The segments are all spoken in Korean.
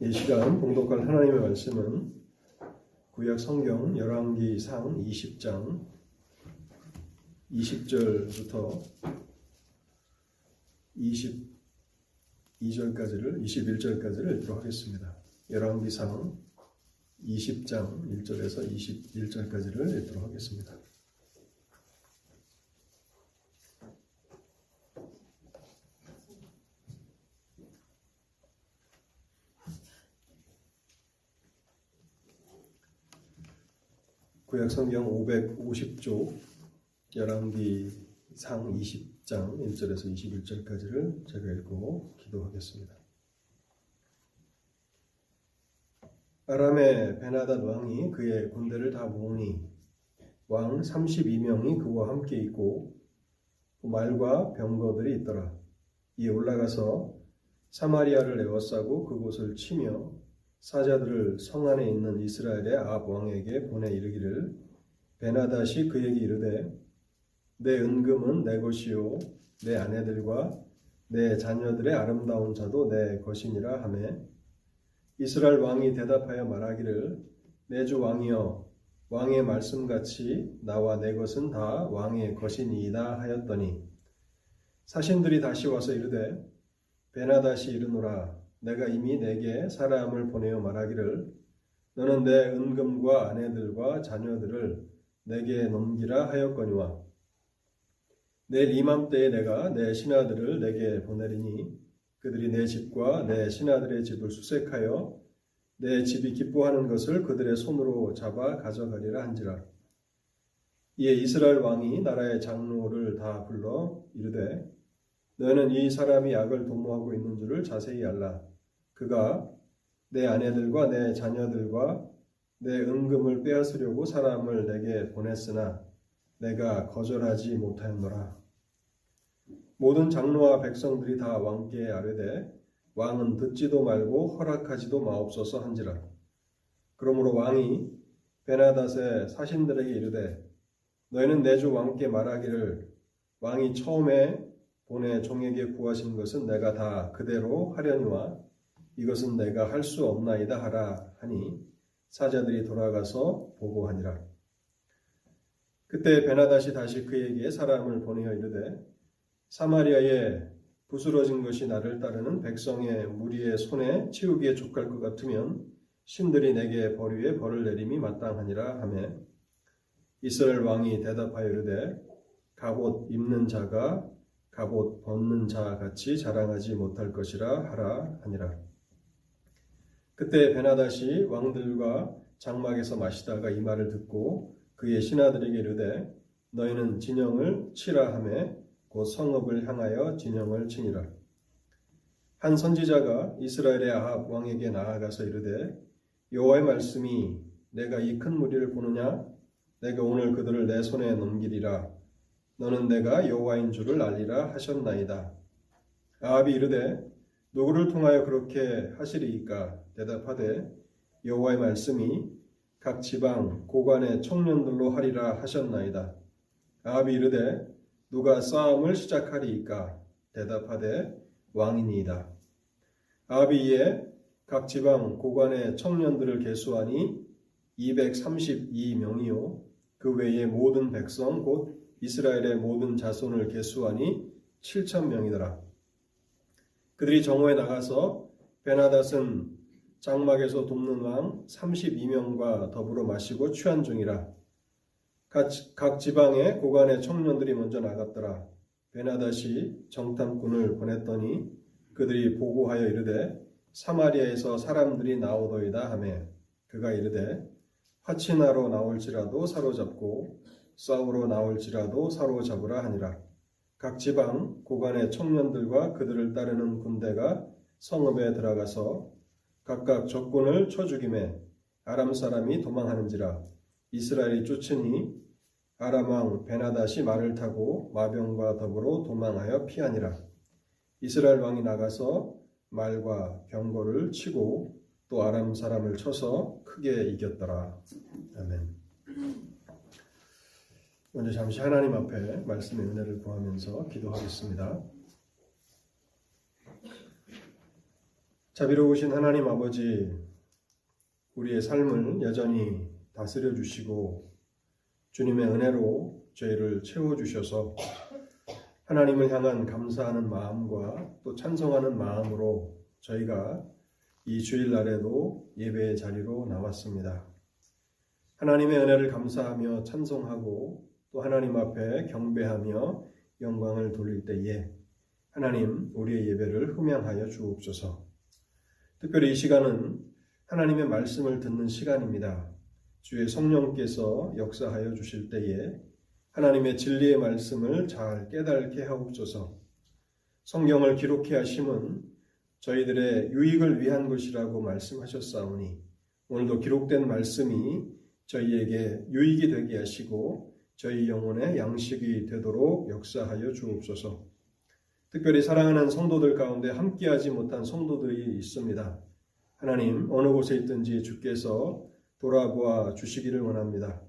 이 시간 봉독할 하나님의 말씀은 구약 성경 열왕기상 20장 20절부터 22절까지를 21절까지를 읽도록 하겠습니다. 열왕기상 20장 1절에서 21절까지를 읽도록 하겠습니다. 구약 성경 550쪽 열왕기상 20장 1절에서 21절까지를 제가 읽고 기도하겠습니다. 아람의 베나닷 왕이 그의 군대를 다 모으니 왕 32명이 그와 함께 있고 말과 병거들이 있더라. 이에 올라가서 사마리아를 에워싸고 그곳을 치며 사자들을 성 안에 있는 이스라엘의 아합 왕에게 보내 이르기를 베나닷이 그에게 이르되 내 은금은 내 것이요 내 아내들과 내 자녀들의 아름다운 자도 내 것이니라 하매. 이스라엘 왕이 대답하여 말하기를 내 주 왕이여 왕의 말씀같이 나와 내 것은 다 왕의 것이니이다 하였더니 사신들이 다시 와서 이르되 베나닷이 이르노라 내가 이미 내게 사람을 보내어 말하기를 너는 내 은금과 아내들과 자녀들을 내게 넘기라 하였거니와 내일 이맘때에 내가 내 신하들을 내게 보내리니 그들이 내 집과 내 신하들의 집을 수색하여 내 집이 기뻐하는 것을 그들의 손으로 잡아 가져가리라 한지라. 이에 이스라엘 왕이 나라의 장로를 다 불러 이르되 너는 이 사람이 악을 도모하고 있는 줄을 자세히 알라. 그가 내 아내들과 내 자녀들과 내 은금을 빼앗으려고 사람을 내게 보냈으나 내가 거절하지 못하였노라. 모든 장로와 백성들이 다 왕께 아뢰되 왕은 듣지도 말고 허락하지도 마옵소서 한지라. 그러므로 왕이 베나닷의 사신들에게 이르되 너희는 내 주 왕께 말하기를 왕이 처음에 보내 종에게 구하신 것은 내가 다 그대로 하려니와 이것은 내가 할 수 없나이다 하라 하니 사자들이 돌아가서 보고하니라. 그때 베나닷이 다시 그에게 사람을 보내어 이르되 사마리아에 부스러진 것이 나를 따르는 백성의 무리의 손에 치우기에 족할 것 같으면 신들이 내게 벌위에 벌을 내림이 마땅하니라 하매 이스라엘 왕이 대답하여 이르되 갑옷 입는 자가 갑옷 벗는 자 같이 자랑하지 못할 것이라 하라 하니라. 그때 베나닷이 왕들과 장막에서 마시다가 이 말을 듣고 그의 신하들에게 이르되 너희는 진영을 치라 하매 곧 성읍을 향하여 진영을 치니라. 한 선지자가 이스라엘의 아합 왕에게 나아가서 이르되 여호와의 말씀이 내가 이 큰 무리를 보느냐 내가 오늘 그들을 내 손에 넘기리라 너는 내가 여호와인 줄을 알리라 하셨나이다. 아합이 이르되 누구를 통하여 그렇게 하시리이까 대답하되 여호와의 말씀이 각 지방 고관의 청년들로 하리라 하셨나이다. 아합이 이르되 누가 싸움을 시작하리이까 대답하되 왕이니이다. 아합이 이에 각 지방 고관의 청년들을 계수하니 232명이요 그 외의 모든 백성 곧 이스라엘의 모든 자손을 계수하니 7천 명이더라. 그들이 정오에 나가서 베나닷은 장막에서 돕는 왕 32명과 더불어 마시고 취한 중이라. 각, 각 지방의 고관의 청년들이 먼저 나갔더라. 베나닷이 정탐꾼을 보냈더니 그들이 보고하여 이르되 사마리아에서 사람들이 나오더이다 하매 그가 이르되 화친하러 나올지라도 사로잡고 싸우러 나올지라도 사로잡으라 하니라. 각 지방 고관의 청년들과 그들을 따르는 군대가 성읍에 들어가서 각각 적군을 쳐 죽임에 아람 사람이 도망하는지라 이스라엘이 쫓으니 아람 왕 베나닷이 말을 타고 마병과 더불어 도망하여 피하니라 이스라엘 왕이 나가서 말과 병거를 치고 또 아람 사람을 쳐서 크게 이겼더라 아멘. 먼저 잠시 하나님 앞에 말씀의 은혜를 구하면서 기도하겠습니다. 자비로우신 하나님 아버지, 우리의 삶을 여전히 다스려 주시고 주님의 은혜로 저희를 채워 주셔서 하나님을 향한 감사하는 마음과 또 찬송하는 마음으로 저희가 이 주일날에도 예배의 자리로 나왔습니다. 하나님의 은혜를 감사하며 찬송하고 또 하나님 앞에 경배하며 영광을 돌릴 때에 하나님 우리의 예배를 흠양하여 주옵소서. 특별히 이 시간은 하나님의 말씀을 듣는 시간입니다. 주의 성령께서 역사하여 주실 때에 하나님의 진리의 말씀을 잘 깨닫게 하옵소서. 성경을 기록해 하심은 저희들의 유익을 위한 것이라고 말씀하셨사오니 오늘도 기록된 말씀이 저희에게 유익이 되게 하시고 저희 영혼의 양식이 되도록 역사하여 주옵소서. 특별히 사랑하는 성도들 가운데 함께하지 못한 성도들이 있습니다. 하나님 어느 곳에 있든지 주께서 돌아보아 주시기를 원합니다.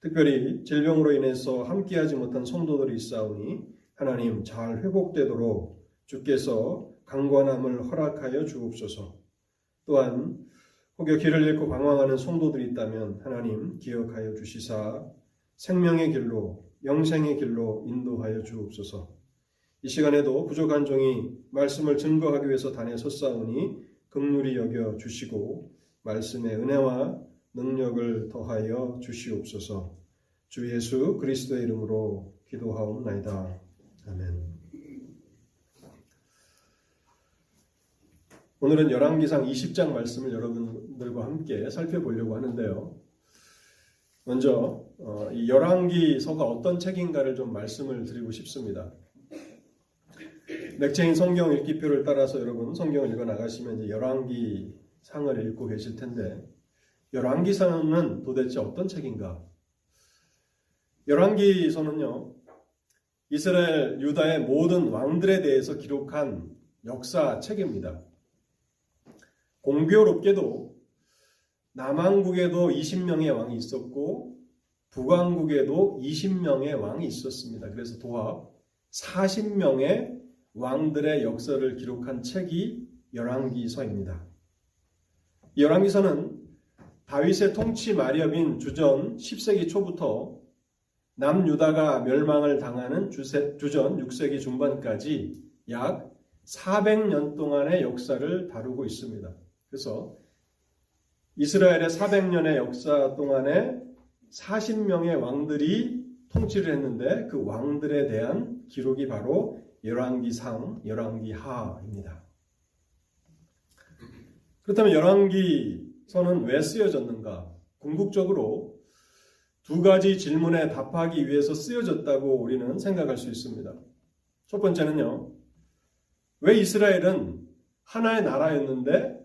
특별히 질병으로 인해서 함께하지 못한 성도들이 있사오니 하나님 잘 회복되도록 주께서 강권함을 허락하여 주옵소서. 또한 혹여 길을 잃고 방황하는 성도들이 있다면 하나님 기억하여 주시사 생명의 길로 영생의 길로 인도하여 주옵소서. 이 시간에도 부족한 종이 말씀을 증거하기 위해서 단에 섰사오니 극률이 여겨 주시고 말씀의 은혜와 능력을 더하여 주시옵소서. 주 예수 그리스도의 이름으로 기도하옵나이다. 아멘. 오늘은 열왕기상 20장 말씀을 여러분들과 함께 살펴보려고 하는데요. 먼저 어, 이 열왕기서가 어떤 책인가를 좀 말씀을 드리고 싶습니다. 맥체인 성경 읽기표를 따라서 여러분 성경을 읽어 나가시면 이제 열왕기 상을 읽고 계실 텐데 열왕기 상은 도대체 어떤 책인가? 열왕기서는요 이스라엘 유다의 모든 왕들에 대해서 기록한 역사 책입니다. 공교롭게도 남왕국에도 20명의 왕이 있었고 북왕국에도 20명의 왕이 있었습니다. 그래서 도합 40명의 왕들의 역사를 기록한 책이 열왕기서입니다. 열왕기서는 다윗의 통치 마렵인 주전 10세기 초부터 남유다가 멸망을 당하는 주전 6세기 중반까지 약 400년 동안의 역사를 다루고 있습니다. 그래서 이스라엘의 400년의 역사 동안에 40명의 왕들이 통치를 했는데 그 왕들에 대한 기록이 바로 열왕기상, 열왕기하입니다. 그렇다면 열왕기서는 왜 쓰여졌는가? 궁극적으로 두 가지 질문에 답하기 위해서 쓰여졌다고 우리는 생각할 수 있습니다. 첫 번째는요. 왜 이스라엘은 하나의 나라였는데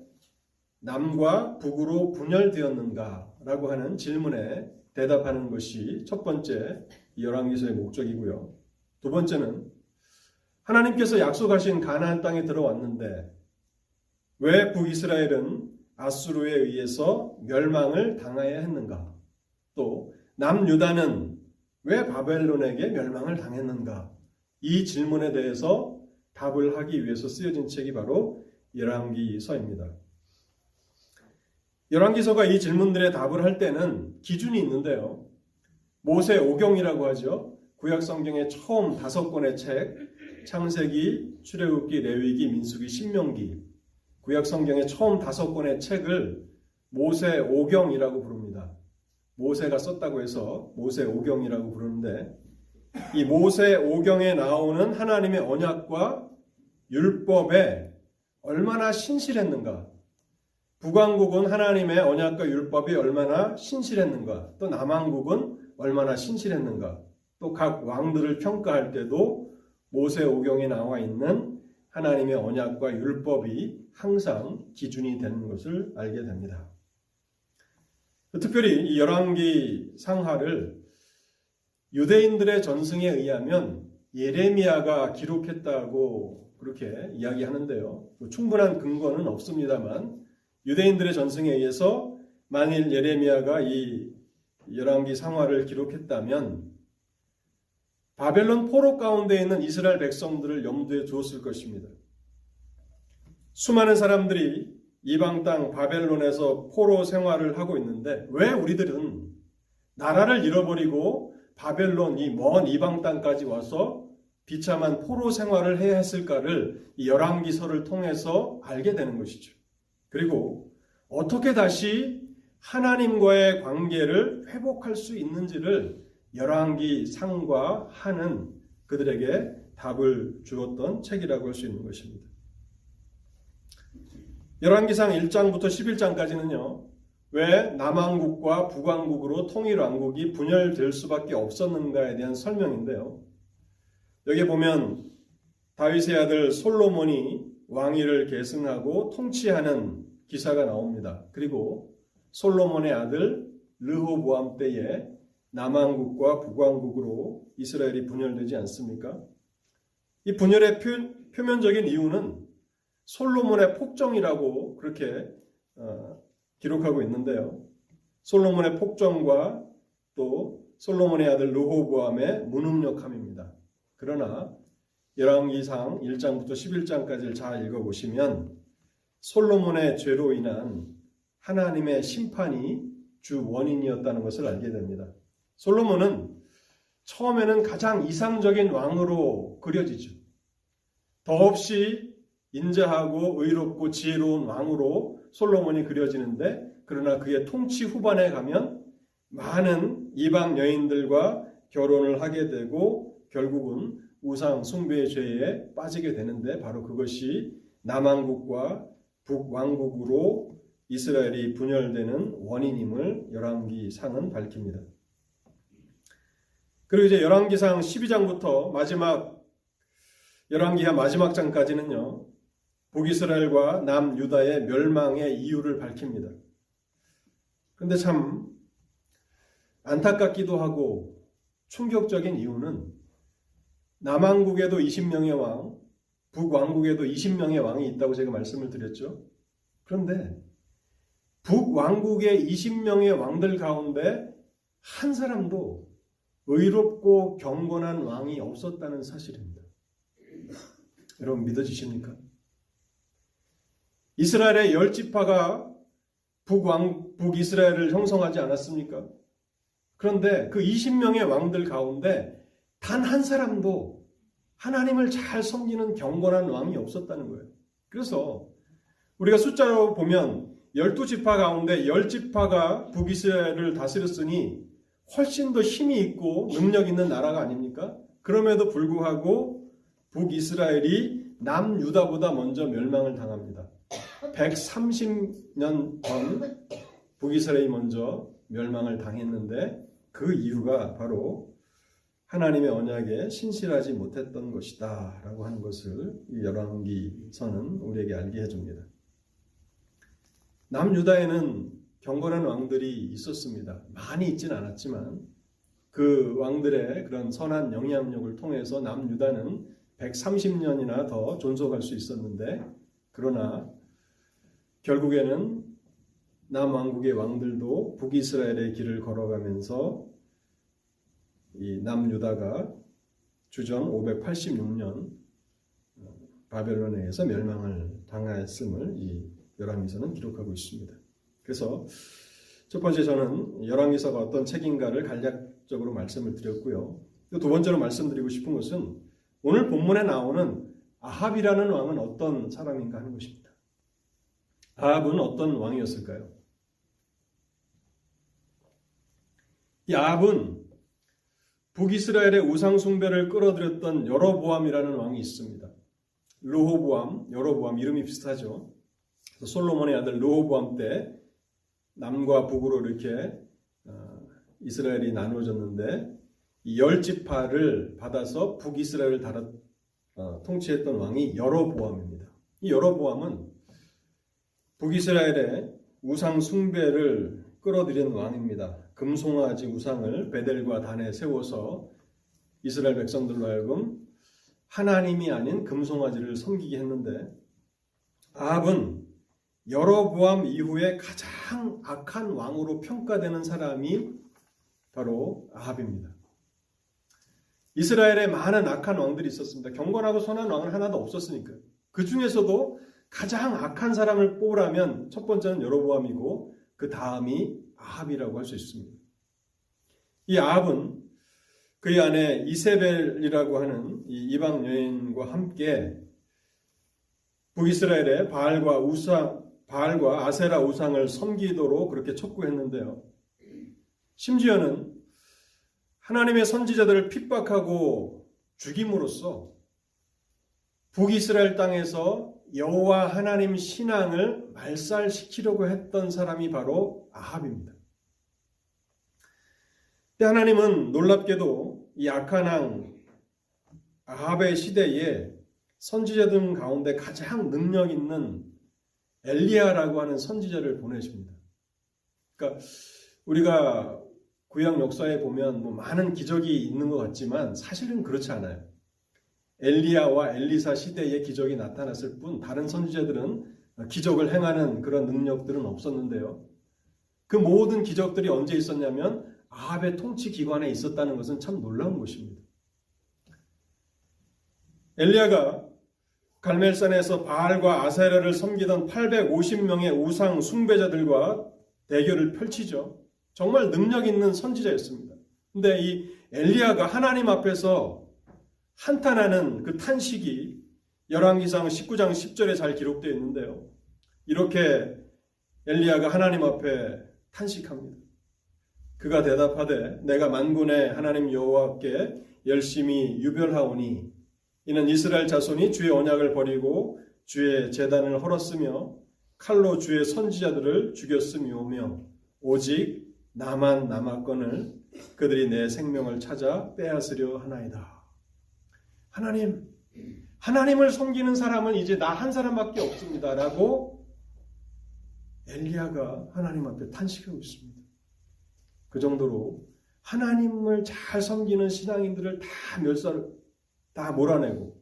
남과 북으로 분열되었는가라고 하는 질문에 대답하는 것이 첫 번째 열왕기서의 목적이고요. 두 번째는 하나님께서 약속하신 가나안 땅에 들어왔는데 왜 북이스라엘은 아수르에 의해서 멸망을 당해야 했는가? 또 남유다는 왜 바벨론에게 멸망을 당했는가? 이 질문에 대해서 답을 하기 위해서 쓰여진 책이 바로 열왕기서입니다. 열왕기서가 이 질문들에 답을 할 때는 기준이 있는데요. 모세 오경이라고 하죠. 구약 성경의 처음 다섯 권의 책, 창세기, 출애굽기, 레위기, 민수기, 신명기. 구약 성경의 처음 다섯 권의 책을 모세 오경이라고 부릅니다. 모세가 썼다고 해서 모세 오경이라고 부르는데 이 모세 오경에 나오는 하나님의 언약과 율법에 얼마나 신실했는가 북왕국은 하나님의 언약과 율법이 얼마나 신실했는가, 또 남왕국은 얼마나 신실했는가, 또 각 왕들을 평가할 때도 모세 오경에 나와 있는 하나님의 언약과 율법이 항상 기준이 되는 것을 알게 됩니다. 특별히 이 열왕기 상하를 유대인들의 전승에 의하면 예레미야가 기록했다고 그렇게 이야기하는데요. 뭐 충분한 근거는 없습니다만 유대인들의 전승에 의해서 만일 예레미야가 이 열왕기 상화를 기록했다면 바벨론 포로 가운데 있는 이스라엘 백성들을 염두에 두었을 것입니다. 수많은 사람들이 이방 땅 바벨론에서 포로 생활을 하고 있는데 왜 우리들은 나라를 잃어버리고 바벨론 이 먼 이방 땅까지 와서 비참한 포로 생활을 해야 했을까를 이 열왕기서를 통해서 알게 되는 것이죠. 그리고 어떻게 다시 하나님과의 관계를 회복할 수 있는지를 열왕기 상과 하는 그들에게 답을 주었던 책이라고 할 수 있는 것입니다. 열왕기상 1장부터 11장까지는요. 왜 남왕국과 북왕국으로 통일왕국이 분열될 수밖에 없었는가에 대한 설명인데요. 여기 보면 다윗의 아들 솔로몬이 왕위를 계승하고 통치하는 기사가 나옵니다. 그리고 솔로몬의 아들 르호보암 때에 남왕국과 북왕국으로 이스라엘이 분열되지 않습니까? 이 분열의 표, 면적인 이유는 솔로몬의 폭정이라고 그렇게 어, 기록하고 있는데요. 솔로몬의 폭정과 또 솔로몬의 아들 르호보암의 무능력함입니다. 그러나 열왕기상 1장부터 11장까지를 잘 읽어보시면 솔로몬의 죄로 인한 하나님의 심판이 주 원인이었다는 것을 알게 됩니다. 솔로몬은 처음에는 가장 이상적인 왕으로 그려지죠. 더없이 인자하고 의롭고 지혜로운 왕으로 솔로몬이 그려지는데 그러나 그의 통치 후반에 가면 많은 이방 여인들과 결혼을 하게 되고 결국은 우상 숭배의 죄에 빠지게 되는데 바로 그것이 남왕국과 북왕국으로 이스라엘이 분열되는 원인임을 열왕기상은 밝힙니다. 그리고 이제 열왕기상 12장부터 마지막 열왕기하 마지막 장까지는요. 북이스라엘과 남유다의 멸망의 이유를 밝힙니다. 그런데 참 안타깝기도 하고 충격적인 이유는 남왕국에도 20명의 왕, 북왕국에도 20명의 왕이 있다고 제가 말씀을 드렸죠. 그런데 북왕국의 20명의 왕들 가운데 한 사람도 의롭고 경건한 왕이 없었다는 사실입니다. 여러분 믿어지십니까? 이스라엘의 열 지파가 북왕 북이스라엘을 형성하지 않았습니까? 그런데 그 20명의 왕들 가운데 단 한 사람도 하나님을 잘 섬기는 경건한 왕이 없었다는 거예요. 그래서 우리가 숫자로 보면 12지파 가운데 10지파가 북이스라엘을 다스렸으니 훨씬 더 힘이 있고 능력 있는 나라가 아닙니까? 그럼에도 불구하고 북이스라엘이 남유다보다 먼저 멸망을 당합니다. 130년 전 북이스라엘이 먼저 멸망을 당했는데 그 이유가 바로 하나님의 언약에 신실하지 못했던 것이다 라고 하는 것을 열왕기서는 우리에게 알게 해줍니다. 남유다에는 경건한 왕들이 있었습니다. 많이 있진 않았지만 그 왕들의 그런 선한 영향력을 통해서 남유다는 130년이나 더 존속할 수 있었는데 그러나 결국에는 남왕국의 왕들도 북이스라엘의 길을 걸어가면서 이 남유다가 주전 586년 바벨론에 의해서 멸망을 당했음을 이 열왕기서는 기록하고 있습니다. 그래서 첫 번째 저는 열왕기서가 어떤 책인가를 간략적으로 말씀을 드렸고요. 두 번째로 말씀드리고 싶은 것은 오늘 본문에 나오는 아합이라는 왕은 어떤 사람인가 하는 것입니다. 아합은 어떤 왕이었을까요? 이 아합은 북이스라엘의 우상 숭배를 끌어들였던 여로보암이라는 왕이 있습니다. 르호보암, 여로보암 이름이 비슷하죠. 솔로몬의 아들 르호보암 때 남과 북으로 이렇게 어, 이스라엘이 나누어졌는데 열 지파를 받아서 북이스라엘을 다뤘, 어, 통치했던 왕이 여로보암입니다. 이 여로보암은 북이스라엘의 우상 숭배를 끌어들인 왕입니다. 금송아지 우상을 베델과 단에 세워서 이스라엘 백성들로 하여금 하나님이 아닌 금송아지를 섬기게 했는데 아합은 여로보암 이후에 가장 악한 왕으로 평가되는 사람이 바로 아합입니다. 이스라엘에 많은 악한 왕들이 있었습니다. 경건하고 선한 왕은 하나도 없었으니까. 그 중에서도 가장 악한 사람을 뽑으라면 첫 번째는 여로보암이고 그 다음이 아합이라고 할 수 있습니다. 이 아합은 그의 아내 이세벨이라고 하는 이 이방 여인과 함께 북이스라엘의 바알과 우상, 바알과 아세라 우상을 섬기도록 그렇게 촉구했는데요. 심지어는 하나님의 선지자들을 핍박하고 죽임으로써 북이스라엘 땅에서 여호와 하나님 신앙을 말살시키려고 했던 사람이 바로 아합입니다. 하나님은 놀랍게도 이 악한 왕 아합의 시대에 선지자들 가운데 가장 능력 있는 엘리야라고 하는 선지자를 보내십니다. 그러니까 우리가 구약 역사에 보면 뭐 많은 기적이 있는 것 같지만 사실은 그렇지 않아요. 엘리야와 엘리사 시대에 기적이 나타났을 뿐 다른 선지자들은 기적을 행하는 그런 능력들은 없었는데요. 그 모든 기적들이 언제 있었냐면 아합의 통치 기관에 있었다는 것은 참 놀라운 것입니다. 엘리야가 갈멜산에서 바알과 아세라를 섬기던 850명의 우상 숭배자들과 대결을 펼치죠. 정말 능력 있는 선지자였습니다. 근데 이 엘리야가 하나님 앞에서 한탄하는 그 탄식이 열왕기상 19장 10절에 잘 기록되어 있는데요. 이렇게 엘리야가 하나님 앞에 탄식합니다. 그가 대답하되 내가 만군의 하나님 여호와께 열심히 유별하오니 이는 이스라엘 자손이 주의 언약을 버리고 주의 재단을 헐었으며 칼로 주의 선지자들을 죽였음이오며 오직 나만 남았건을 그들이 내 생명을 찾아 빼앗으려 하나이다. 하나님, 하나님을 섬기는 사람은 이제 나 한 사람밖에 없습니다라고 엘리야가 하나님 앞에 탄식하고 있습니다. 그 정도로 하나님을 잘 섬기는 신앙인들을 다 멸살, 다 몰아내고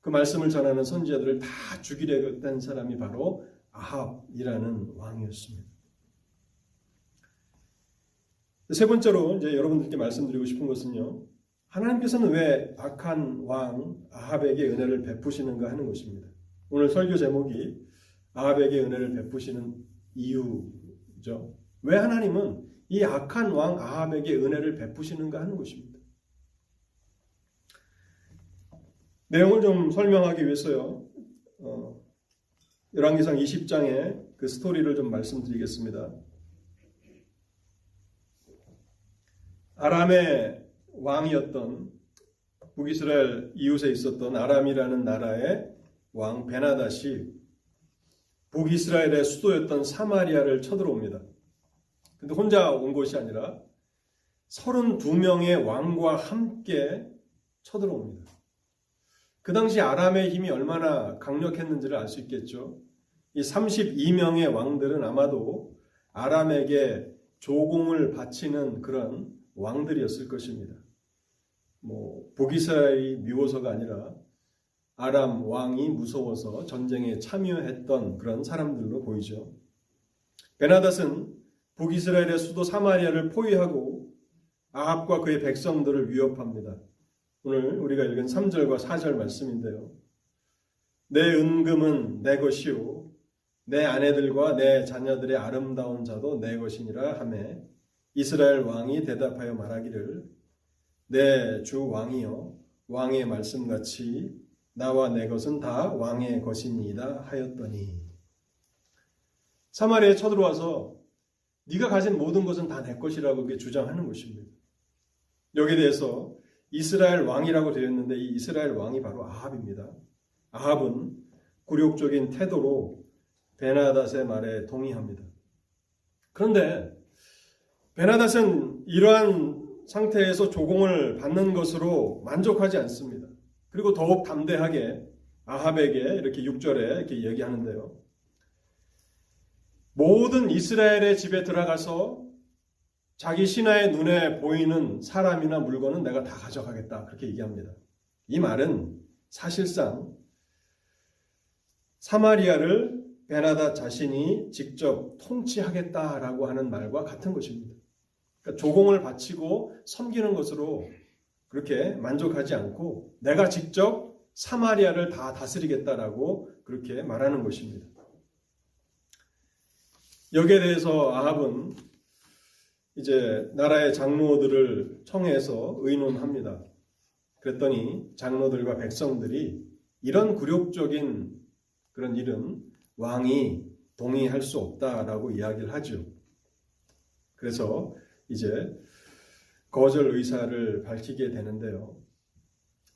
그 말씀을 전하는 선지자들을 다 죽이려고 했던 사람이 바로 아합이라는 왕이었습니다. 세 번째로 이제 여러분들께 말씀드리고 싶은 것은요. 하나님께서는 왜 악한 왕 아합에게 은혜를 베푸시는가 하는 것입니다. 오늘 설교 제목이 아합에게 은혜를 베푸시는 이유죠. 왜 하나님은 이 악한 왕 아합에게 은혜를 베푸시는가 하는 것입니다. 내용을 좀 설명하기 위해서요. 어, 열왕기상 20장의 그 스토리를 좀 말씀드리겠습니다. 아람의 왕이었던 북이스라엘 이웃에 있었던 아람이라는 나라의 왕 베나닷이 북이스라엘의 수도였던 사마리아를 쳐들어옵니다. 근데 혼자 온 것이 아니라 32명의 왕과 함께 쳐들어옵니다. 그 당시 아람의 힘이 얼마나 강력했는지를 알 수 있겠죠. 이 32명의 왕들은 아마도 아람에게 조공을 바치는 그런 왕들이었을 것입니다. 뭐 북이스라엘이 미워서가 아니라 아람 왕이 무서워서 전쟁에 참여했던 그런 사람들로 보이죠. 베나닷은 북이스라엘의 수도 사마리아를 포위하고 아합과 그의 백성들을 위협합니다. 오늘 우리가 읽은 3절과 4절 말씀인데요. 내 은금은 내 것이요 내 아내들과 내 자녀들의 아름다운 자도 내 것이니라 하매 이스라엘 왕이 대답하여 말하기를 내 주 왕이여 왕의 말씀같이 나와 내 것은 다 왕의 것이니이다 하였더니 사마리아에 쳐들어와서 네가 가진 모든 것은 다 내 것이라고 주장하는 것입니다. 여기에 대해서 이스라엘 왕이라고 되어 있는데 이 이스라엘 왕이 바로 아합입니다. 아합은 굴욕적인 태도로 베나닷의 말에 동의합니다. 그런데 베나닷은 이러한 상태에서 조공을 받는 것으로 만족하지 않습니다. 그리고 더욱 담대하게 아합에게 이렇게 6절에 이렇게 얘기하는데요. 모든 이스라엘의 집에 들어가서 자기 신하의 눈에 보이는 사람이나 물건은 내가 다 가져가겠다. 그렇게 얘기합니다. 이 말은 사실상 사마리아를 베나다 자신이 직접 통치하겠다라고 하는 말과 같은 것입니다. 그러니까 조공을 바치고 섬기는 것으로 그렇게 만족하지 않고 내가 직접 사마리아를 다 다스리겠다라고 그렇게 말하는 것입니다. 여기에 대해서 아합은 이제 나라의 장로들을 청해서 의논합니다. 그랬더니 장로들과 백성들이 이런 굴욕적인 그런 일은 왕이 동의할 수 없다라고 이야기를 하죠. 그래서 이제 거절 의사를 밝히게 되는데요.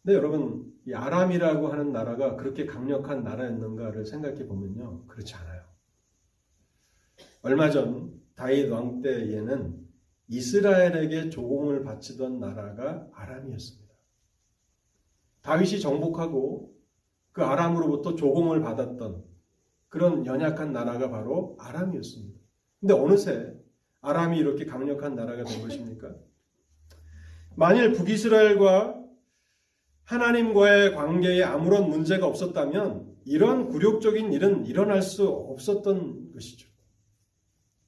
근데 여러분, 이 아람이라고 하는 나라가 그렇게 강력한 나라였는가를 생각해 보면요. 그렇지 않아요. 얼마 전 다윗 왕 때에는 이스라엘에게 조공을 바치던 나라가 아람이었습니다. 다윗이 정복하고 그 아람으로부터 조공을 받았던 그런 연약한 나라가 바로 아람이었습니다. 근데 어느새 아람이 이렇게 강력한 나라가 된 것입니까? 만일 북이스라엘과 하나님과의 관계에 아무런 문제가 없었다면 이런 굴욕적인 일은 일어날 수 없었던 것이죠.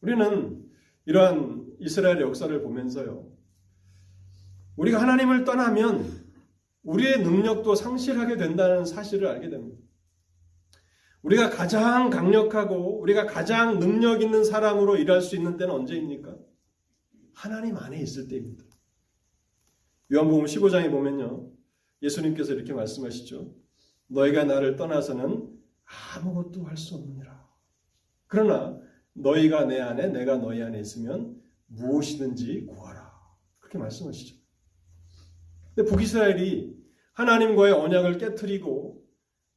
우리는 이러한 이스라엘 역사를 보면서요. 우리가 하나님을 떠나면 우리의 능력도 상실하게 된다는 사실을 알게 됩니다. 우리가 가장 강력하고 우리가 가장 능력 있는 사람으로 일할 수 있는 때는 언제입니까? 하나님 안에 있을 때입니다. 요한복음 15장에 보면요. 예수님께서 이렇게 말씀하시죠. 너희가 나를 떠나서는 아무것도 할 수 없느니라. 그러나 너희가 내 안에 내가 너희 안에 있으면 무엇이든지 구하라. 그렇게 말씀하시죠. 근데 북이스라엘이 하나님과의 언약을 깨뜨리고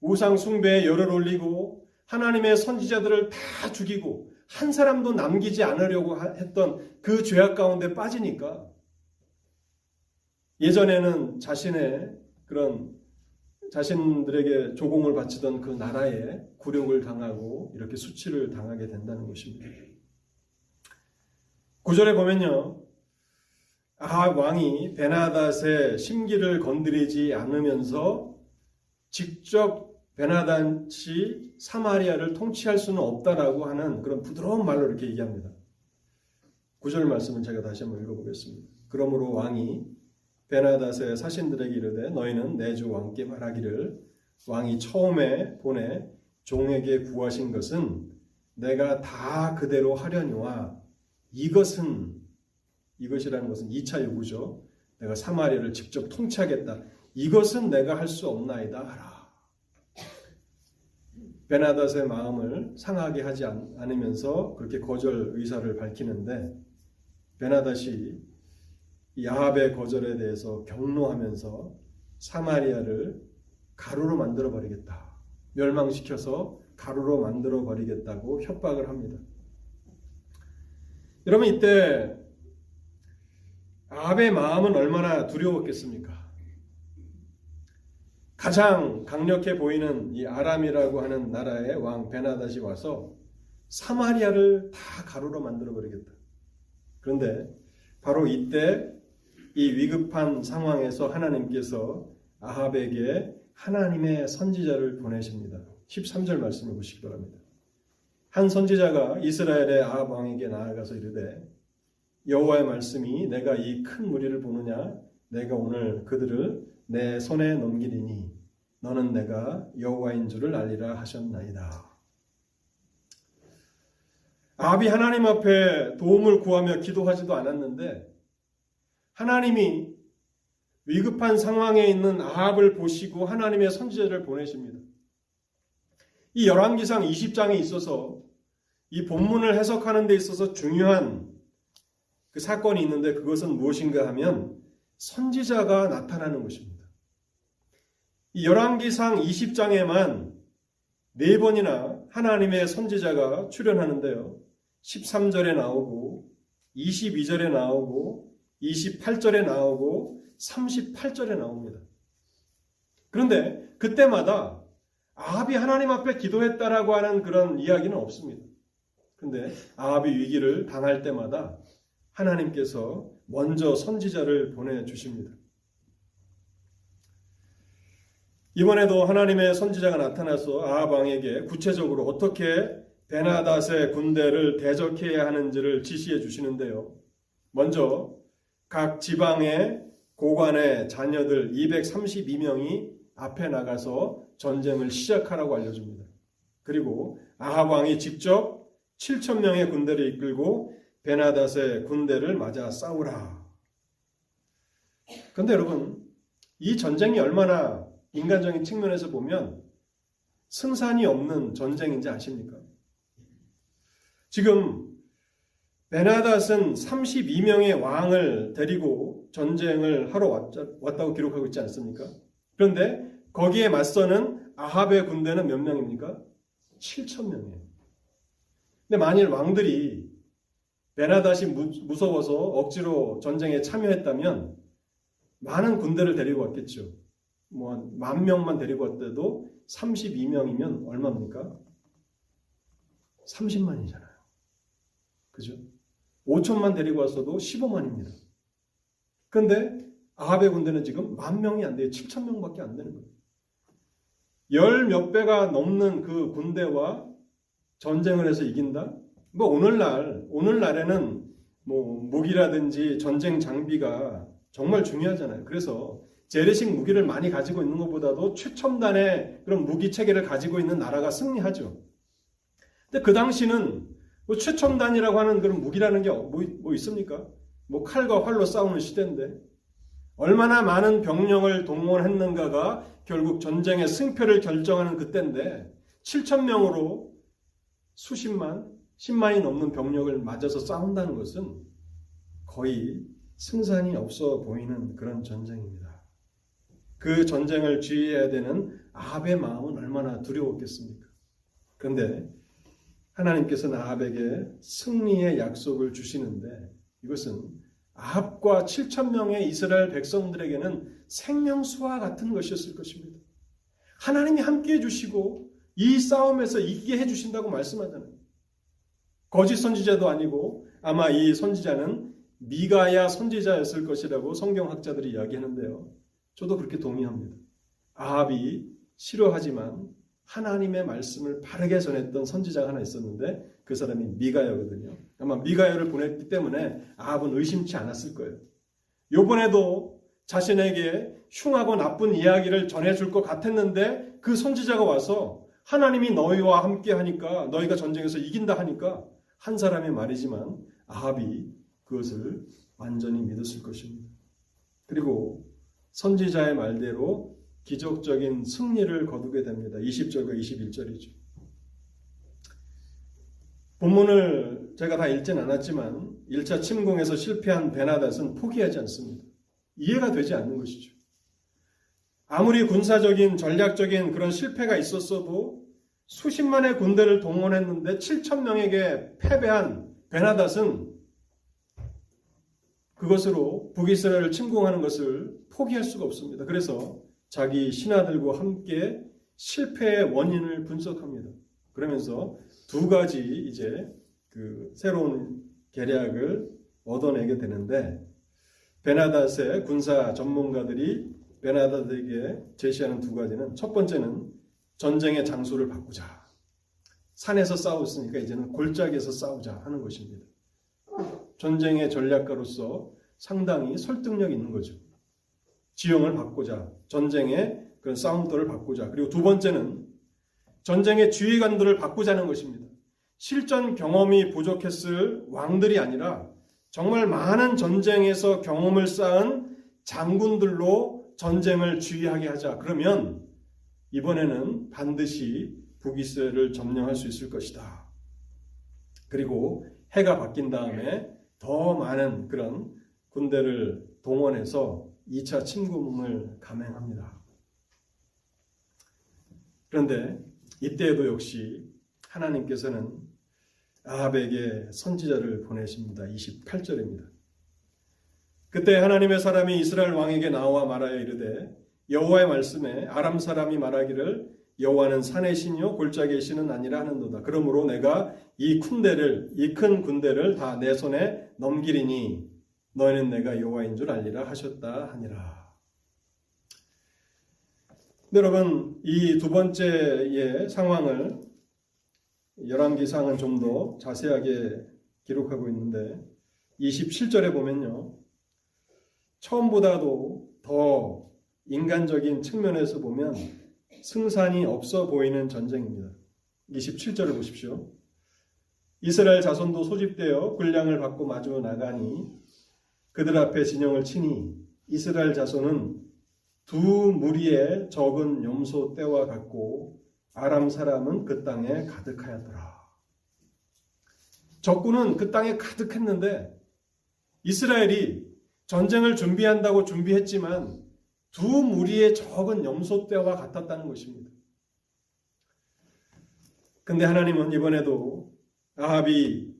우상 숭배에 열을 올리고 하나님의 선지자들을 다 죽이고 한 사람도 남기지 않으려고 했던 그 죄악 가운데 빠지니까 예전에는 자신의 그런 자신들에게 조공을 바치던 그 나라에 굴욕을 당하고 이렇게 수치를 당하게 된다는 것입니다. 구절에 보면요. 아 왕이 베나닷의 심기를 건드리지 않으면서 직접 베나단치 사마리아를 통치할 수는 없다라고 하는 그런 부드러운 말로 이렇게 얘기합니다. 구절 말씀은 제가 다시 한번 읽어보겠습니다. 그러므로 왕이 베나닷의 사신들에게 이르되 너희는 내 주 왕께 말하기를 왕이 처음에 보내 종에게 구하신 것은 내가 다 그대로 하려니와 이것은 이것이라는 것은 2차 요구죠. 내가 사마리아를 직접 통치하겠다. 이것은 내가 할 수 없나이다 하라. 베나닷의 마음을 상하게 하지 않으면서 그렇게 거절 의사를 밝히는데 베나닷이 야합의 거절에 대해서 경로하면서 사마리아를 가루로 만들어 버리겠다. 멸망시켜서 가루로 만들어 버리겠다고 협박을 합니다. 여러분 이때 아합의 마음은 얼마나 두려웠겠습니까? 가장 강력해 보이는 이 아람이라고 하는 나라의 왕 베나닷이 와서 사마리아를 다 가루로 만들어 버리겠다. 그런데 바로 이때 이 위급한 상황에서 하나님께서 아합에게 하나님의 선지자를 보내십니다. 13절 말씀을 보시기 바랍니다. 한 선지자가 이스라엘의 아합 왕에게 나아가서 이르되 여호와의 말씀이 내가 이 큰 무리를 보느냐 내가 오늘 그들을 내 손에 넘기리니 너는 내가 여호와인 줄을 알리라 하셨나이다. 아합이 하나님 앞에 도움을 구하며 기도하지도 않았는데 하나님이 위급한 상황에 있는 아합을 보시고 하나님의 선지자를 보내십니다. 이 열왕기상 20장에 있어서 이 본문을 해석하는 데 있어서 중요한 그 사건이 있는데 그것은 무엇인가 하면 선지자가 나타나는 것입니다. 이 열왕기상 20장에만 네 번이나 하나님의 선지자가 출연하는데요. 13절에 나오고 22절에 나오고 28절에 나오고 38절에 나옵니다. 그런데 그때마다 아합이 하나님 앞에 기도했다라고 하는 그런 이야기는 없습니다. 그런데 아합이 위기를 당할 때마다 하나님께서 먼저 선지자를 보내주십니다. 이번에도 하나님의 선지자가 나타나서 아합 왕에게 구체적으로 어떻게 베나닷의 군대를 대적해야 하는지를 지시해 주시는데요. 먼저 각 지방의 고관의 자녀들 232명이 앞에 나가서 전쟁을 시작하라고 알려줍니다. 그리고 아합 왕이 직접 7천 명의 군대를 이끌고 베나닷의 군대를 맞아 싸우라. 그런데 여러분, 이 전쟁이 얼마나 인간적인 측면에서 보면 승산이 없는 전쟁인지 아십니까? 지금 베나닷은 32명의 왕을 데리고 전쟁을 하러 왔다고 기록하고 있지 않습니까? 그런데 거기에 맞서는 아합의 군대는 몇 명입니까? 7천 명이에요. 근데 만일 왕들이 베나닷이 무서워서 억지로 전쟁에 참여했다면 많은 군대를 데리고 왔겠죠. 뭐만 명만 데리고 왔대도 32명이면 얼마입니까? 30만이잖아요. 그죠? 5천만 데리고 왔어도 15만입니다. 그런데 아합의 군대는 지금 만 명이 안 돼요. 7천 명밖에 안 되는 거예요. 열 몇 배가 넘는 그 군대와 전쟁을 해서 이긴다? 뭐 오늘날 오늘날에는 뭐 무기라든지 전쟁 장비가 정말 중요하잖아요. 그래서 재래식 무기를 많이 가지고 있는 것보다도 최첨단의 그런 무기 체계를 가지고 있는 나라가 승리하죠. 근데 그 당시는 뭐 최첨단이라고 하는 그런 무기라는 게뭐 뭐 있습니까? 뭐 칼과 활로 싸우는 시대인데 얼마나 많은 병력을 동원했는가가 결국 전쟁의 승패를 결정하는 그때인데 7천 명으로 수십만, 10만이 넘는 병력을 맞아서 싸운다는 것은 거의 승산이 없어 보이는 그런 전쟁입니다. 그 전쟁을 주의해야 되는 아합의 마음은 얼마나 두려웠겠습니까? 그런데 하나님께서는 아합에게 승리의 약속을 주시는데 이것은 아합과 7천 명의 이스라엘 백성들에게는 생명수와 같은 것이었을 것입니다. 하나님이 함께 해주시고 이 싸움에서 이기게 해주신다고 말씀하잖아요. 거짓 선지자도 아니고 아마 이 선지자는 미가야 선지자였을 것이라고 성경학자들이 이야기하는데요. 저도 그렇게 동의합니다. 아합이 싫어하지만 하나님의 말씀을 바르게 전했던 선지자가 하나 있었는데 그 사람이 미가야거든요. 아마 미가야를 보냈기 때문에 아합은 의심치 않았을 거예요. 요번에도 자신에게 흉하고 나쁜 이야기를 전해줄 것 같았는데 그 선지자가 와서 하나님이 너희와 함께 하니까 너희가 전쟁에서 이긴다 하니까 한 사람의 말이지만 아합이 그것을 완전히 믿었을 것입니다. 그리고 선지자의 말대로 기적적인 승리를 거두게 됩니다. 20절과 21절이죠. 본문을 제가 다 읽진 않았지만 1차 침공에서 실패한 베나닷은 포기하지 않습니다. 이해가 되지 않는 것이죠. 아무리 군사적인 전략적인 그런 실패가 있었어도 수십만의 군대를 동원했는데 7천 명에게 패배한 베나닷은 그것으로 북이스라엘을 침공하는 것을 포기할 수가 없습니다. 그래서 자기 신하들과 함께 실패의 원인을 분석합니다. 그러면서 두 가지 이제 그 새로운 계략을 얻어내게 되는데 베나닷의 군사 전문가들이 베나닷에게 제시하는 두 가지는 첫 번째는 전쟁의 장소를 바꾸자. 산에서 싸웠으니까 이제는 골짜기에서 싸우자 하는 것입니다. 전쟁의 전략가로서 상당히 설득력 있는 거죠. 지형을 바꾸자. 전쟁의 그런 싸움터를 바꾸자. 그리고 두 번째는 전쟁의 주의관들을 바꾸자는 것입니다. 실전 경험이 부족했을 왕들이 아니라 정말 많은 전쟁에서 경험을 쌓은 장군들로 전쟁을 주의하게 하자. 그러면 이번에는 반드시 북이스라엘을 점령할 수 있을 것이다. 그리고 해가 바뀐 다음에 더 많은 그런 군대를 동원해서 2차 침공을 감행합니다. 그런데 이때에도 역시 하나님께서는 아합에게 선지자를 보내십니다. 28절입니다. 그때 하나님의 사람이 이스라엘 왕에게 나와 말하여 이르되 여호와의 말씀에 아람 사람이 말하기를 여호와는 산의 신이요 골짜기의 신은 아니라 하는도다. 그러므로 내가 이 군대를 이 큰 군대를 다 내 손에 넘기리니 너희는 내가 여호와인 줄 알리라 하셨다 하니라. 여러분 이 두 번째의 상황을 열왕기상은 좀 더 자세하게 기록하고 있는데 27절에 보면요. 처음보다도 더 인간적인 측면에서 보면 승산이 없어 보이는 전쟁입니다. 27절을 보십시오. 이스라엘 자손도 소집되어 군량을 받고 마주 나가니 그들 앞에 진영을 치니 이스라엘 자손은 두 무리의 적은 염소 떼와 같고 아람 사람은 그 땅에 가득하였더라. 적군은 그 땅에 가득했는데 이스라엘이 전쟁을 준비한다고 준비했지만 두 무리의 적은 염소 떼와 같았다는 것입니다. 근데 하나님은 이번에도 아합이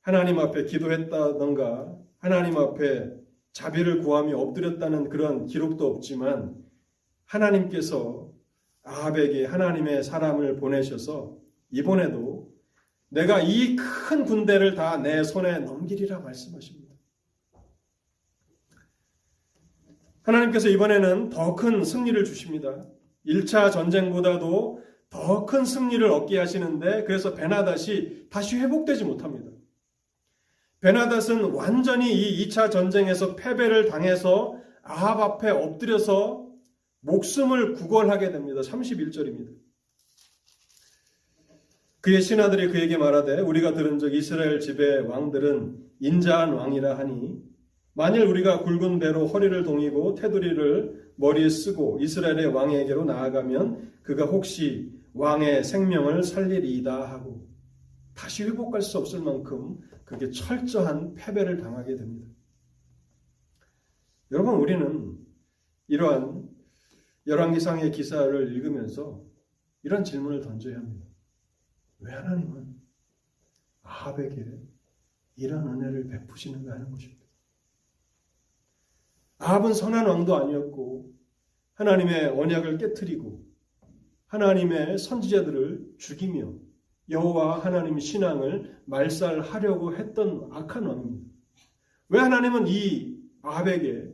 하나님 앞에 기도했다던가 하나님 앞에 자비를 구하며 엎드렸다는 그런 기록도 없지만 하나님께서 아합에게 하나님의 사람을 보내셔서 이번에도 내가 이 큰 군대를 다 내 손에 넘기리라 말씀하십니다. 하나님께서 이번에는 더 큰 승리를 주십니다. 1차 전쟁보다도 더 큰 승리를 얻게 하시는데 그래서 베나닷이 다시 회복되지 못합니다. 베나닷은 완전히 이 2차 전쟁에서 패배를 당해서 아합 앞에 엎드려서 목숨을 구걸하게 됩니다. 31절입니다. 그의 신하들이 그에게 말하되 우리가 들은 적 이스라엘 집의 왕들은 인자한 왕이라 하니 만일 우리가 굵은 배로 허리를 동이고 테두리를 머리에 쓰고 이스라엘의 왕에게로 나아가면 그가 혹시 왕의 생명을 살리리이다 하고 다시 회복할 수 없을 만큼 그게 철저한 패배를 당하게 됩니다. 여러분 우리는 이러한 열왕기상의 기사를 읽으면서 이런 질문을 던져야 합니다. 왜 하나님은 아합에게 이런 은혜를 베푸시는가 하는 것입니다. 아합은 선한 왕도 아니었고 하나님의 언약을 깨뜨리고 하나님의 선지자들을 죽이며 여호와 하나님 신앙을 말살하려고 했던 악한 왕입니다. 왜 하나님은 이 아합에게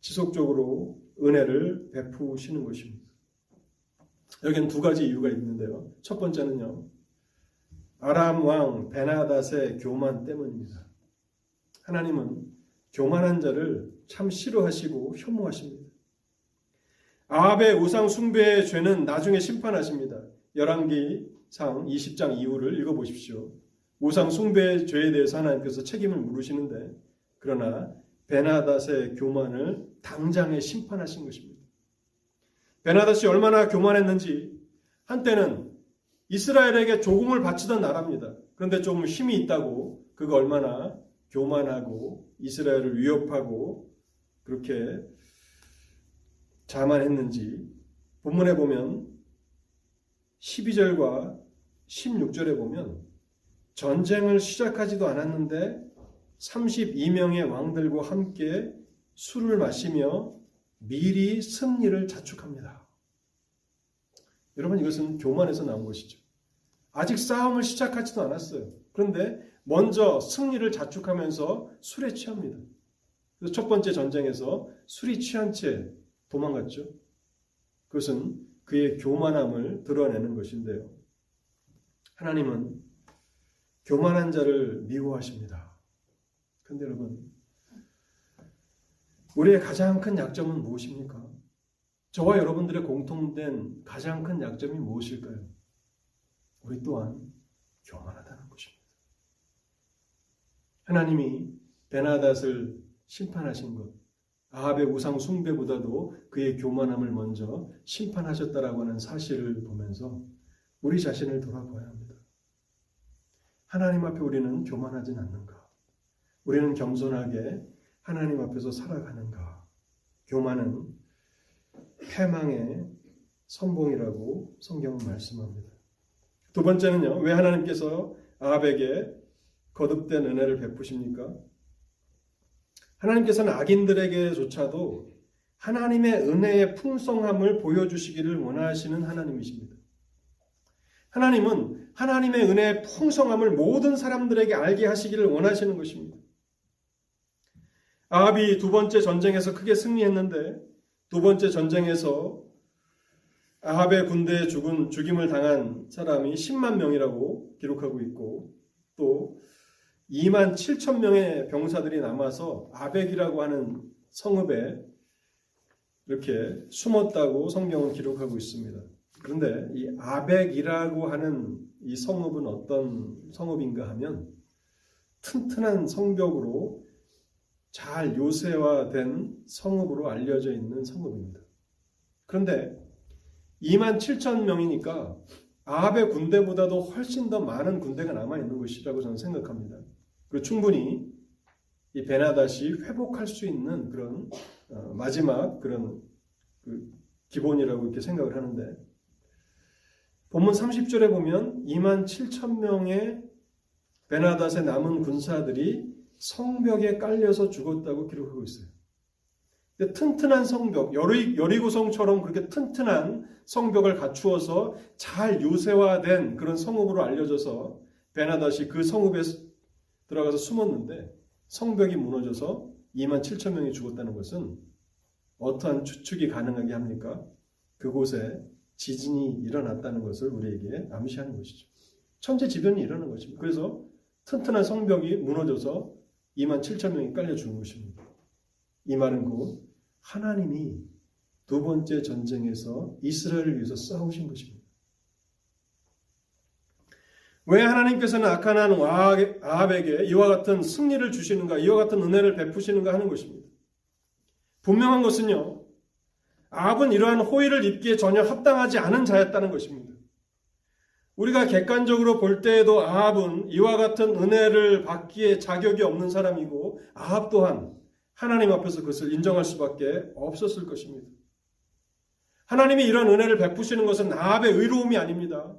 지속적으로 은혜를 베푸시는 것입니다. 여기는 두 가지 이유가 있는데요. 첫 번째는요. 아람 왕 베나닷의 교만 때문입니다. 하나님은 교만한 자를 참 싫어하시고 혐오하십니다. 아합의 우상 숭배의 죄는 나중에 심판하십니다. 열왕기상 20장 이후를 읽어보십시오. 우상 숭배의 죄에 대해서 하나님께서 책임을 물으시는데 그러나 베나닷의 교만을 당장에 심판하신 것입니다. 베나닷이 얼마나 교만했는지 한때는 이스라엘에게 조공을 바치던 나라입니다. 그런데 좀 힘이 있다고 그가 얼마나 교만하고 이스라엘을 위협하고 그렇게 자만했는지 본문에 보면 12절과 16절에 보면 전쟁을 시작하지도 않았는데 32명의 왕들과 함께 술을 마시며 미리 승리를 자축합니다. 여러분 이것은 교만에서 나온 것이죠. 아직 싸움을 시작하지도 않았어요. 그런데 먼저 승리를 자축하면서 술에 취합니다. 그래서 첫 번째 전쟁에서 술이 취한 채 도망갔죠. 그것은 그의 교만함을 드러내는 것인데요. 하나님은 교만한 자를 미워하십니다. 근데 여러분, 우리의 가장 큰 약점은 무엇입니까? 저와 여러분들의 공통된 가장 큰 약점이 무엇일까요? 우리 또한 교만하다는 것입니다. 하나님이 베나닷을 심판하신 것, 아합의 우상 숭배보다도 그의 교만함을 먼저 심판하셨다라고 하는 사실을 보면서 우리 자신을 돌아봐야 합니다. 하나님 앞에 우리는 교만하진 않는가? 우리는 겸손하게 하나님 앞에서 살아가는가? 교만은 패망의 선봉이라고 성경은 말씀합니다. 두 번째는요, 왜 하나님께서 아합에게 거듭된 은혜를 베푸십니까? 하나님께서는 악인들에게조차도 하나님의 은혜의 풍성함을 보여주시기를 원하시는 하나님이십니다. 하나님은 하나님의 은혜의 풍성함을 모든 사람들에게 알게 하시기를 원하시는 것입니다. 아합이 두 번째 전쟁에서 크게 승리했는데 두 번째 전쟁에서 아합의 군대에 죽은 죽임을 당한 사람이 10만 명이라고 기록하고 있고 또 2만 7천 명의 병사들이 남아서 아벡이라고 하는 성읍에 이렇게 숨었다고 성경은 기록하고 있습니다. 그런데 이 아벡이라고 하는 이 성읍은 어떤 성읍인가 하면 튼튼한 성벽으로 잘 요새화된 성읍으로 알려져 있는 성읍입니다. 그런데 2만 7천 명이니까 아합의 군대보다도 훨씬 더 많은 군대가 남아 있는 것이라고 저는 생각합니다. 그리고 충분히 이 베나닷이 회복할 수 있는 그런 어, 마지막 그런 그 기본이라고 이렇게 생각을 하는데 본문 30절에 보면 2만 7천 명의 베나닷의 남은 군사들이 성벽에 깔려서 죽었다고 기록하고 있어요. 튼튼한 성벽, 여리, 여리고성처럼 그렇게 튼튼한 성벽을 갖추어서 잘 요새화된 그런 성읍으로 알려져서 베나닷이 그 성읍에 들어가서 숨었는데 성벽이 무너져서 2만 7천 명이 죽었다는 것은 어떠한 추측이 가능하게 합니까? 그곳에 지진이 일어났다는 것을 우리에게 암시하는 것이죠. 천재지변이 일어난 것입니다. 그래서 튼튼한 성벽이 무너져서 2만 7천 명이 깔려 죽은 것입니다. 이 말은 곧 하나님이 두 번째 전쟁에서 이스라엘을 위해서 싸우신 것입니다. 왜 하나님께서는 악한 아합에게 이와 같은 승리를 주시는가, 이와 같은 은혜를 베푸시는가 하는 것입니다. 분명한 것은요, 아합은 이러한 호의를 입기에 전혀 합당하지 않은 자였다는 것입니다. 우리가 객관적으로 볼 때에도 아합은 이와 같은 은혜를 받기에 자격이 없는 사람이고 아합 또한 하나님 앞에서 그것을 인정할 수밖에 없었을 것입니다. 하나님이 이런 은혜를 베푸시는 것은 아합의 의로움이 아닙니다.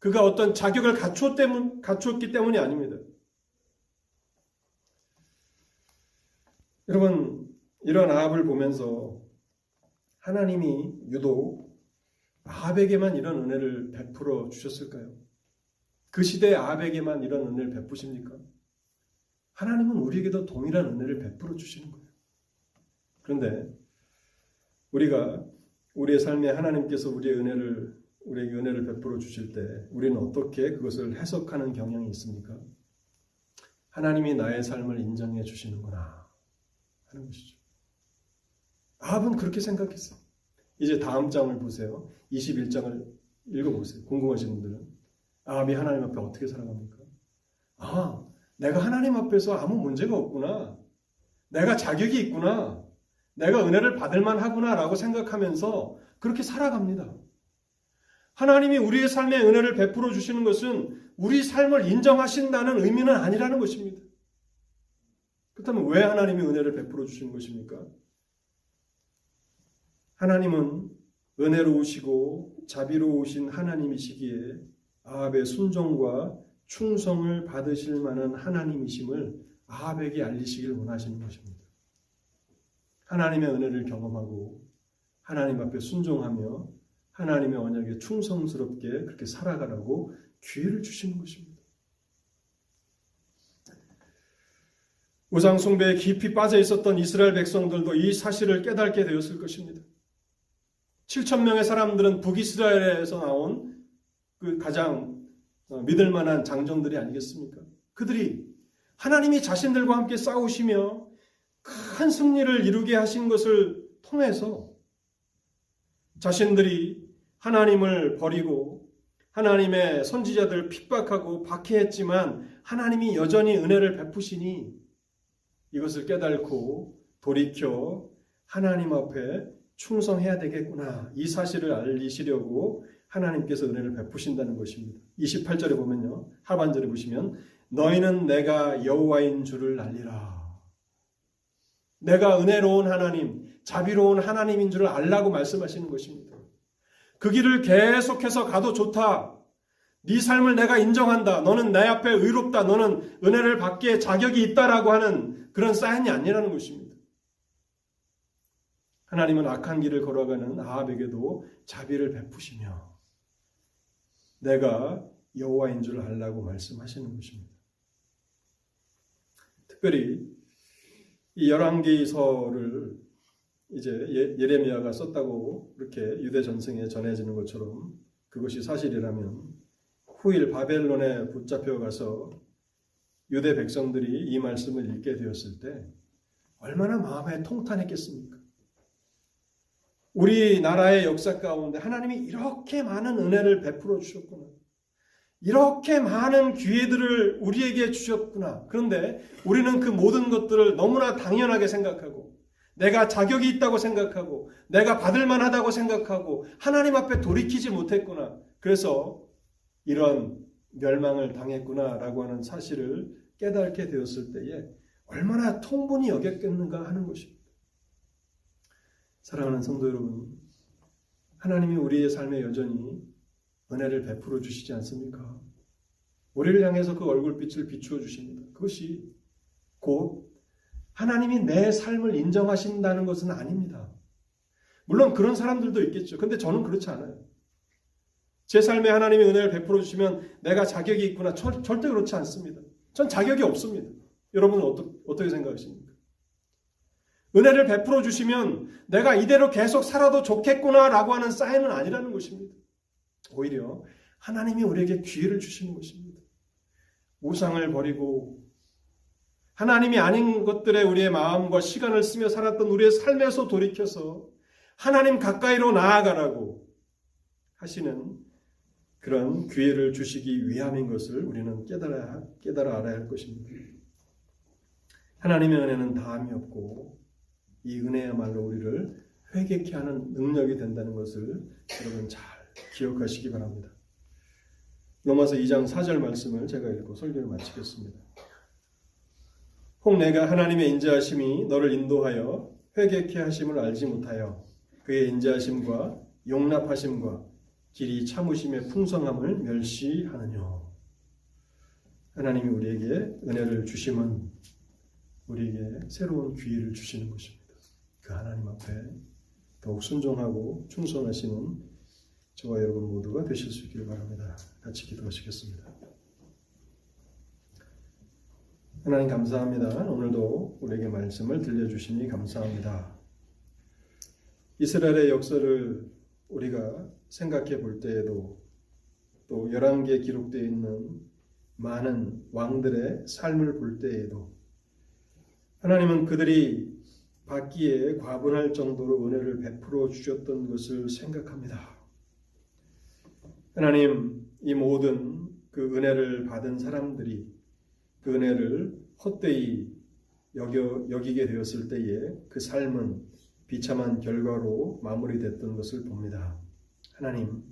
그가 어떤 자격을 갖추었기 때문이 아닙니다. 여러분, 이런 아합을 보면서 하나님이 유독 아합에게만 이런 은혜를 베풀어 주셨을까요? 그 시대의 아합에게만 이런 은혜를 베푸십니까? 하나님은 우리에게도 동일한 은혜를 베풀어 주시는 거예요. 그런데 우리가 우리의 삶에 하나님께서 우리의 은혜를 우리에게 은혜를 베풀어 주실 때 우리는 어떻게 그것을 해석하는 경향이 있습니까? 하나님이 나의 삶을 인정해 주시는구나 하는 것이죠. 아합은 그렇게 생각했어요. 이제 다음 장을 보세요. 21장을 읽어보세요. 궁금하신 분들은. 아합이 하나님 앞에 어떻게 살아갑니까? 아, 내가 하나님 앞에서 아무 문제가 없구나. 내가 자격이 있구나. 내가 은혜를 받을 만하구나 라고 생각하면서 그렇게 살아갑니다. 하나님이 우리의 삶에 은혜를 베풀어 주시는 것은 우리 삶을 인정하신다는 의미는 아니라는 것입니다. 그렇다면 왜 하나님이 은혜를 베풀어 주시는 것입니까? 하나님은 은혜로우시고 자비로우신 하나님이시기에 아합의 순종과 충성을 받으실 만한 하나님이심을 아합에게 알리시길 원하시는 것입니다. 하나님의 은혜를 경험하고 하나님 앞에 순종하며 하나님의 언약에 충성스럽게 그렇게 살아가라고 기회를 주시는 것입니다. 우상숭배에 깊이 빠져 있었던 이스라엘 백성들도 이 사실을 깨닫게 되었을 것입니다. 7천 명의 사람들은 북이스라엘에서 나온 그 가장 어, 믿을 만한 장정들이 아니겠습니까? 그들이 하나님이 자신들과 함께 싸우시며 큰 승리를 이루게 하신 것을 통해서 자신들이 하나님을 버리고 하나님의 선지자들을 핍박하고 박해했지만 하나님이 여전히 은혜를 베푸시니 이것을 깨달고 돌이켜 하나님 앞에 충성해야 되겠구나. 이 사실을 알리시려고 하나님께서 은혜를 베푸신다는 것입니다. 28절에 보면요. 하반절에 보시면 너희는 내가 여호와인 줄을 알리라. 내가 은혜로운 하나님, 자비로운 하나님인 줄을 알라고 말씀하시는 것입니다. 그 길을 계속해서 가도 좋다. 네 삶을 내가 인정한다. 너는 내 앞에 의롭다. 너는 은혜를 받기에 자격이 있다라고 하는 그런 사인이 아니라는 것입니다. 하나님은 악한 길을 걸어가는 아합에게도 자비를 베푸시며 내가 여호와인 줄 알라고 말씀하시는 것입니다. 특별히 이 열왕기서를 이제 예, 예레미야가 썼다고 이렇게 유대 전승에 전해지는 것처럼 그것이 사실이라면 후일 바벨론에 붙잡혀 가서 유대 백성들이 이 말씀을 읽게 되었을 때 얼마나 마음에 통탄했겠습니까? 우리나라의 역사 가운데 하나님이 이렇게 많은 은혜를 베풀어 주셨구나. 이렇게 많은 기회들을 우리에게 주셨구나. 그런데 우리는 그 모든 것들을 너무나 당연하게 생각하고, 내가 자격이 있다고 생각하고, 내가 받을 만하다고 생각하고, 하나님 앞에 돌이키지 못했구나. 그래서 이런 멸망을 당했구나라고 하는 사실을 깨닫게 되었을 때에 얼마나 통분이 여겼겠는가 하는 것입니다. 사랑하는 성도 여러분, 하나님이 우리의 삶에 여전히 은혜를 베풀어 주시지 않습니까? 우리를 향해서 그 얼굴빛을 비추어 주십니다. 그것이 곧 하나님이 내 삶을 인정하신다는 것은 아닙니다. 물론 그런 사람들도 있겠죠. 근데 저는 그렇지 않아요. 제 삶에 하나님이 은혜를 베풀어 주시면 내가 자격이 있구나. 절, 절대 그렇지 않습니다. 전 자격이 없습니다. 여러분은 어떠, 어떻게 생각하십니까? 은혜를 베풀어 주시면 내가 이대로 계속 살아도 좋겠구나라고 하는 사인은 아니라는 것입니다. 오히려 하나님이 우리에게 기회를 주시는 것입니다. 우상을 버리고 하나님이 아닌 것들에 우리의 마음과 시간을 쓰며 살았던 우리의 삶에서 돌이켜서 하나님 가까이로 나아가라고 하시는 그런 기회를 주시기 위함인 것을 우리는 깨달아, 깨달아 알아야 할 것입니다. 하나님의 은혜는 다함이 없고 이 은혜야말로 우리를 회개케 하는 능력이 된다는 것을 여러분 잘 기억하시기 바랍니다. 로마서 2장 4절 말씀을 제가 읽고 설교를 마치겠습니다. 혹 내가 하나님의 인자하심이 너를 인도하여 회개케 하심을 알지 못하여 그의 인자하심과 용납하심과 길이 참으심의 풍성함을 멸시하느뇨. 하나님이 우리에게 은혜를 주심은 우리에게 새로운 기회를 주시는 것입니다. 그 하나님 앞에 더욱 순종하고 충성하시는 저와 여러분 모두가 되실 수 있기를 바랍니다. 같이 기도하시겠습니다. 하나님 감사합니다. 오늘도 우리에게 말씀을 들려주시니 감사합니다. 이스라엘의 역사를 우리가 생각해 볼 때에도 또 열왕기에 기록되어 있는 많은 왕들의 삶을 볼 때에도 하나님은 그들이 받기에 과분할 정도로 은혜를 베풀어 주셨던 것을 생각합니다. 하나님, 이 모든 그 은혜를 받은 사람들이 그 은혜를 헛되이 여겨, 여기게 되었을 때에 그 삶은 비참한 결과로 마무리됐던 것을 봅니다. 하나님,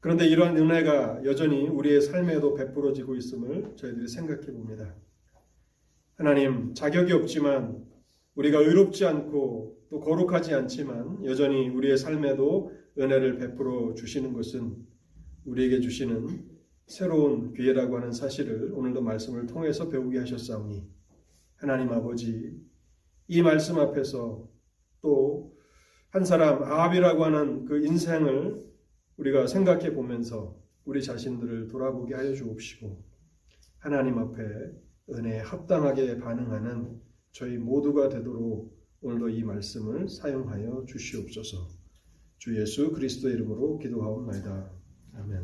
그런데 이러한 은혜가 여전히 우리의 삶에도 베풀어지고 있음을 저희들이 생각해 봅니다. 하나님, 자격이 없지만 우리가 의롭지 않고 또 거룩하지 않지만 여전히 우리의 삶에도 은혜를 베풀어 주시는 것은 우리에게 주시는 새로운 기회라고 하는 사실을 오늘도 말씀을 통해서 배우게 하셨사오니 하나님 아버지 이 말씀 앞에서 또 한 사람 아합이라고 하는 그 인생을 우리가 생각해 보면서 우리 자신들을 돌아보게 하여 주옵시고 하나님 앞에 은혜에 합당하게 반응하는 저희 모두가 되도록 오늘도 이 말씀을 사용하여 주시옵소서. 주 예수 그리스도 이름으로 기도하옵나이다. 아멘.